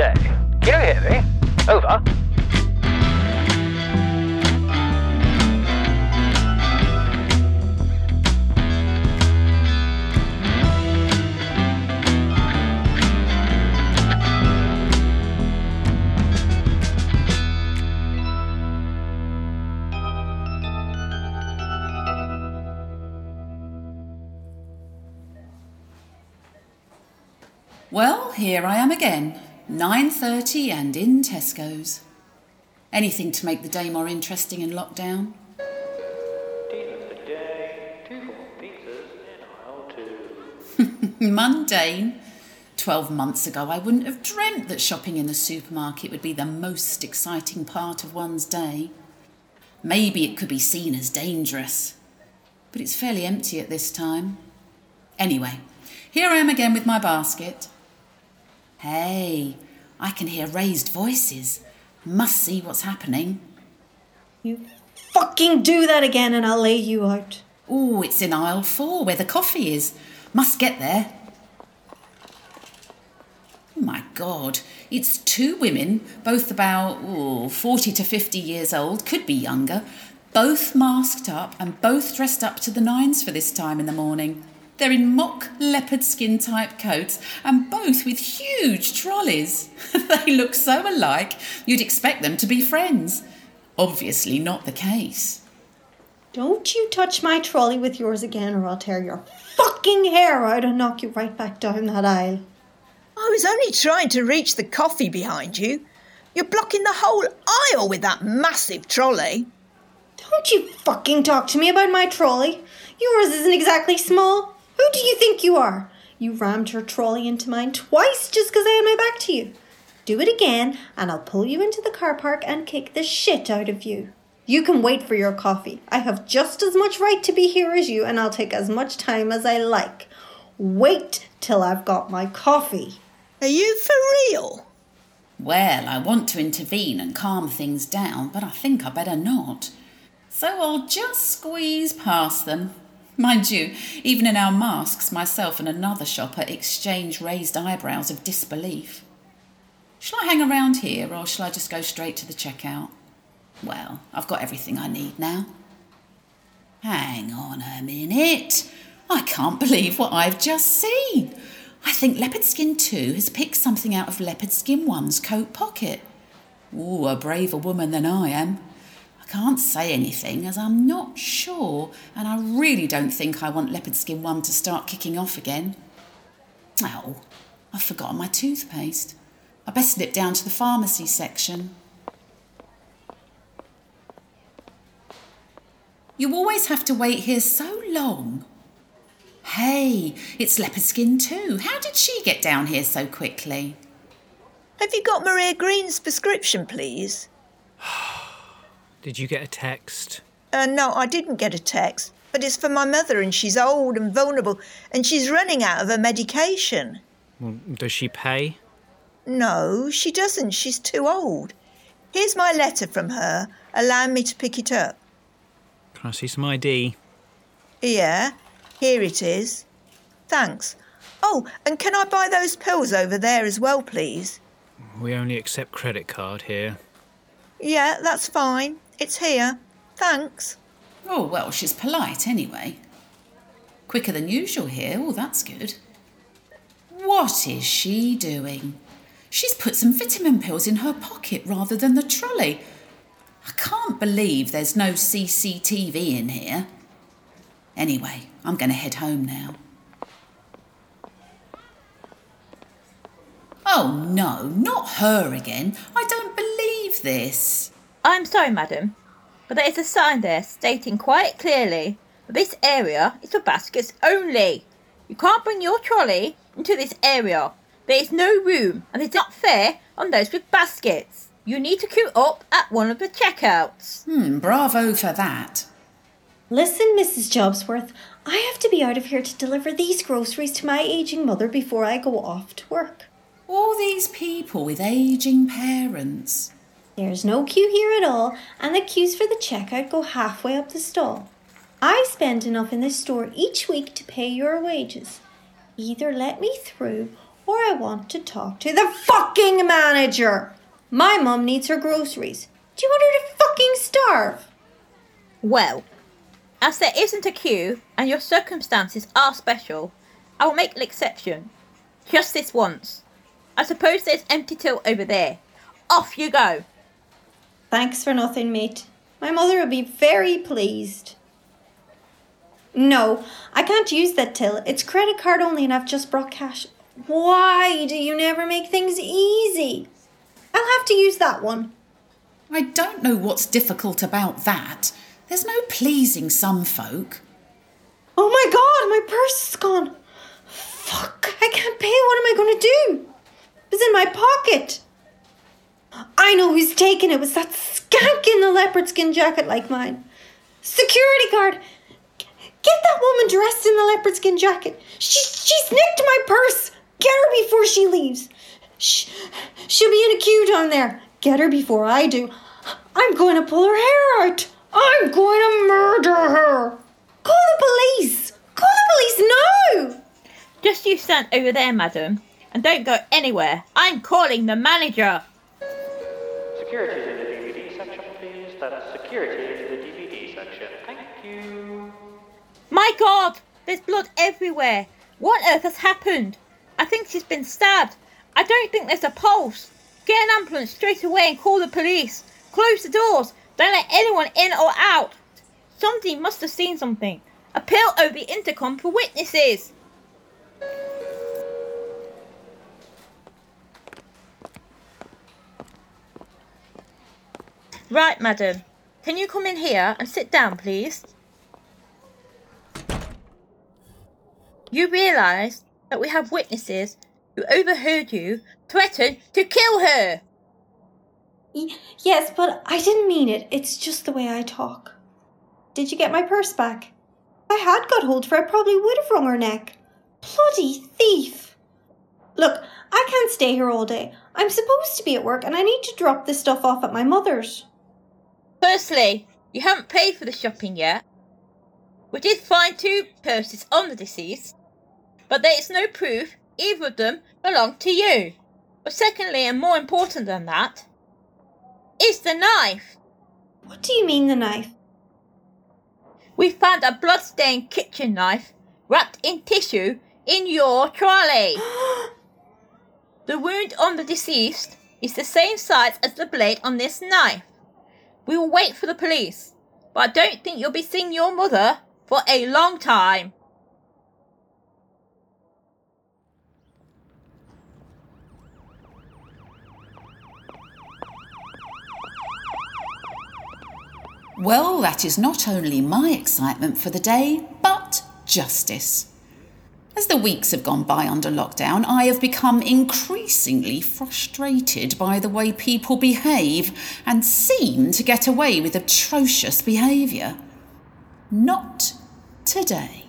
day. Can you hear me? Over. Well, here I am again, 9:30 and in Tesco's. Anything to make the day more interesting in lockdown? Mundane. Twelve months ago, I wouldn't have dreamt that shopping in the supermarket would be the most exciting part of one's day. Maybe it could be seen as dangerous, but it's fairly empty at this time. Anyway, here I am again with my basket. Hey, I can hear raised voices. Must see what's happening. You fucking do that again and I'll lay you out. Oh, it's in aisle four where the coffee is. Must get there. Oh my God, it's two women, both about ooh, 40 to 50 years old, could be younger, both masked up and both dressed up to the nines for this time in the morning. They're in mock leopard skin type coats and both with huge trolleys. they look so alike, you'd expect them to be friends. Obviously, not the case. Don't you touch my trolley with yours again or I'll tear your fucking hair out and knock you right back down that aisle. I was only trying to reach the coffee behind you. You're blocking the whole aisle with that massive trolley. Don't you fucking talk to me about my trolley. Yours isn't exactly small. Who do you think you are? You rammed your trolley into mine twice just because I had my back to you. Do it again, and I'll pull you into the car park and kick the shit out of you. You can wait for your coffee. I have just as much right to be here as you, and I'll take as much time as I like. Wait till I've got my coffee. Are you for real? Well, I want to intervene and calm things down, but I think I better not. So I'll just squeeze past them. Mind you, even in our masks, myself and another shopper exchange raised eyebrows of disbelief. Shall I hang around here or shall I just go straight to the checkout? Well, I've got everything I need now. Hang on a minute. I can't believe what I've just seen. I think Leopard Skin 2 has picked something out of Leopard Skin 1's coat pocket. Ooh, a braver woman than I am. Can't say anything as I'm not sure, and I really don't think I want Leopard Skin 1 to start kicking off again. Oh, I've forgotten my toothpaste. I best slip down to the pharmacy section. You always have to wait here so long. Hey, it's Leopard Skin too. How did she get down here so quickly? Have you got Maria Green's prescription, please? Did you get a text? Uh, no, I didn't get a text, but it's for my mother and she's old and vulnerable and she's running out of her medication. Well, does she pay? No, she doesn't. She's too old. Here's my letter from her, allowing me to pick it up. Can I see some ID? Yeah, here it is. Thanks. Oh, and can I buy those pills over there as well, please? We only accept credit card here. Yeah, that's fine. It's here. Thanks. Oh, well, she's polite anyway. Quicker than usual here. Oh, that's good. What is she doing? She's put some vitamin pills in her pocket rather than the trolley. I can't believe there's no CCTV in here. Anyway, I'm going to head home now. Oh no, not her again. I don't believe this. I'm sorry, madam, but there is a sign there stating quite clearly that this area is for baskets only. You can't bring your trolley into this area. There is no room, and it's not fair on those with baskets. You need to queue up at one of the checkouts. Hmm, bravo for that. Listen, Mrs. Jobsworth, I have to be out of here to deliver these groceries to my aging mother before I go off to work. All these people with aging parents. There's no queue here at all, and the queues for the checkout go halfway up the stall. I spend enough in this store each week to pay your wages. Either let me through, or I want to talk to the fucking manager. My mum needs her groceries. Do you want her to fucking starve? Well, as there isn't a queue and your circumstances are special, I will make an exception. Just this once. I suppose there's empty till over there. Off you go. Thanks for nothing, mate. My mother will be very pleased. No, I can't use that till. It's credit card only and I've just brought cash. Why do you never make things easy? I'll have to use that one. I don't know what's difficult about that. There's no pleasing some folk. Oh my god, my purse is gone. Fuck, I can't pay. What am I going to do? It's in my pocket. I know who's taken it. Was that skank in the leopard skin jacket like mine. Security guard. Get that woman dressed in the leopard skin jacket. She, she's nicked my purse. Get her before she leaves. She, she'll be in a queue down there. Get her before I do. I'm going to pull her hair out. I'm going to murder her. Call the police. Call the police now. Just you stand over there, madam, and don't go anywhere. I'm calling the manager. Security to the DVD section, please. That's security to the DVD section. Thank you. My God, there's blood everywhere. What earth has happened? I think she's been stabbed. I don't think there's a pulse. Get an ambulance straight away and call the police. Close the doors. Don't let anyone in or out. Somebody must have seen something. Appeal over the intercom for witnesses. Right, madam. Can you come in here and sit down, please? You realise that we have witnesses who overheard you threaten to kill her. Yes, but I didn't mean it. It's just the way I talk. Did you get my purse back? If I had got hold of her, I probably would have wrung her neck. Bloody thief! Look, I can't stay here all day. I'm supposed to be at work and I need to drop this stuff off at my mother's. Firstly, you haven't paid for the shopping yet. We did find two purses on the deceased, but there is no proof either of them belong to you. But secondly, and more important than that, is the knife. What do you mean, the knife? We found a blood-stained kitchen knife wrapped in tissue in your trolley. the wound on the deceased is the same size as the blade on this knife. We will wait for the police, but I don't think you'll be seeing your mother for a long time. Well, that is not only my excitement for the day, but justice. As the weeks have gone by under lockdown, I have become increasingly frustrated by the way people behave and seem to get away with atrocious behaviour. Not today.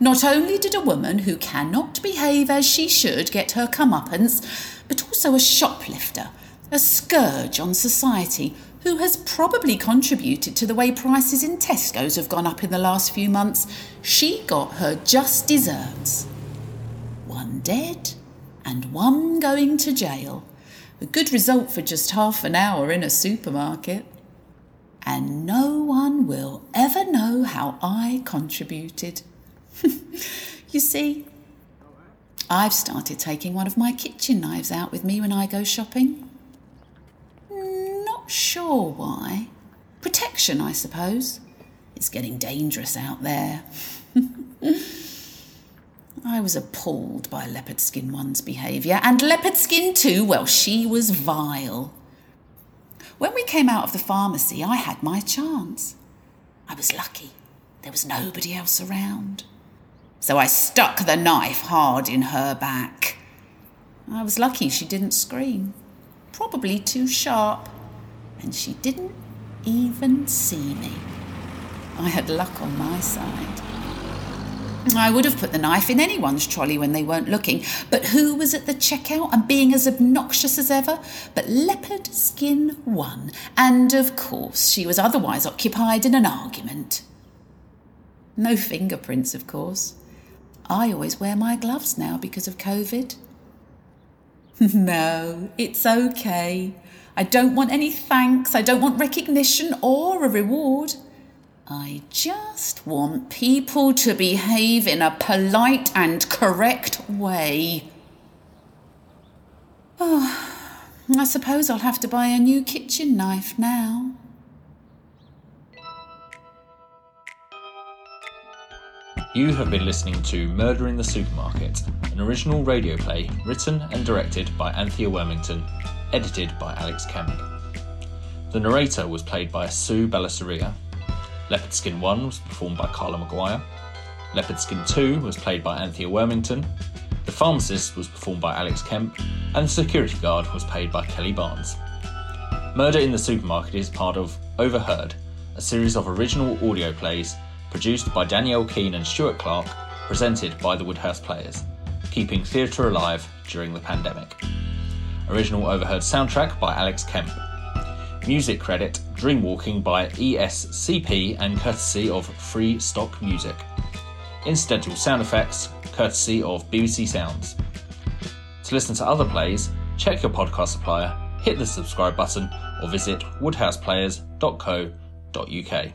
Not only did a woman who cannot behave as she should get her comeuppance, but also a shoplifter, a scourge on society, who has probably contributed to the way prices in Tesco's have gone up in the last few months, she got her just desserts. One dead and one going to jail. A good result for just half an hour in a supermarket. And no one will ever know how I contributed. you see, I've started taking one of my kitchen knives out with me when I go shopping. Sure why. Protection, I suppose. It's getting dangerous out there. I was appalled by Leopard Skin 1's behaviour, and Leopard Skin 2, well, she was vile. When we came out of the pharmacy, I had my chance. I was lucky. There was nobody else around. So I stuck the knife hard in her back. I was lucky she didn't scream. Probably too sharp. And she didn't even see me. I had luck on my side. I would have put the knife in anyone's trolley when they weren't looking, but who was at the checkout and being as obnoxious as ever? But Leopard Skin One, and of course she was otherwise occupied in an argument. No fingerprints, of course. I always wear my gloves now because of COVID. No, it's okay. I don't want any thanks. I don't want recognition or a reward. I just want people to behave in a polite and correct way. Oh, I suppose I'll have to buy a new kitchen knife now. You have been listening to Murder in the Supermarket, an original radio play written and directed by Anthea Wormington, edited by Alex Kemp. The narrator was played by Sue Balasuriya. Leopard Skin 1 was performed by Karla McGuire. Leopard Skin 2 was played by Anthea Wormington. The pharmacist was performed by Alex Kemp, and the security guard was played by Kelly Barnes. Murder in the Supermarket is part of Overheard, a series of original audio plays produced by Danielle Keene and Stuart Clark, presented by the Woodhouse Players, keeping theatre alive during the pandemic. Original Overheard soundtrack by Alex Kemp. Music credit Dreamwalking by ESCP and courtesy of Free Stock Music. Incidental sound effects courtesy of BBC Sounds. To listen to other plays, check your podcast supplier, hit the subscribe button, or visit woodhouseplayers.co.uk.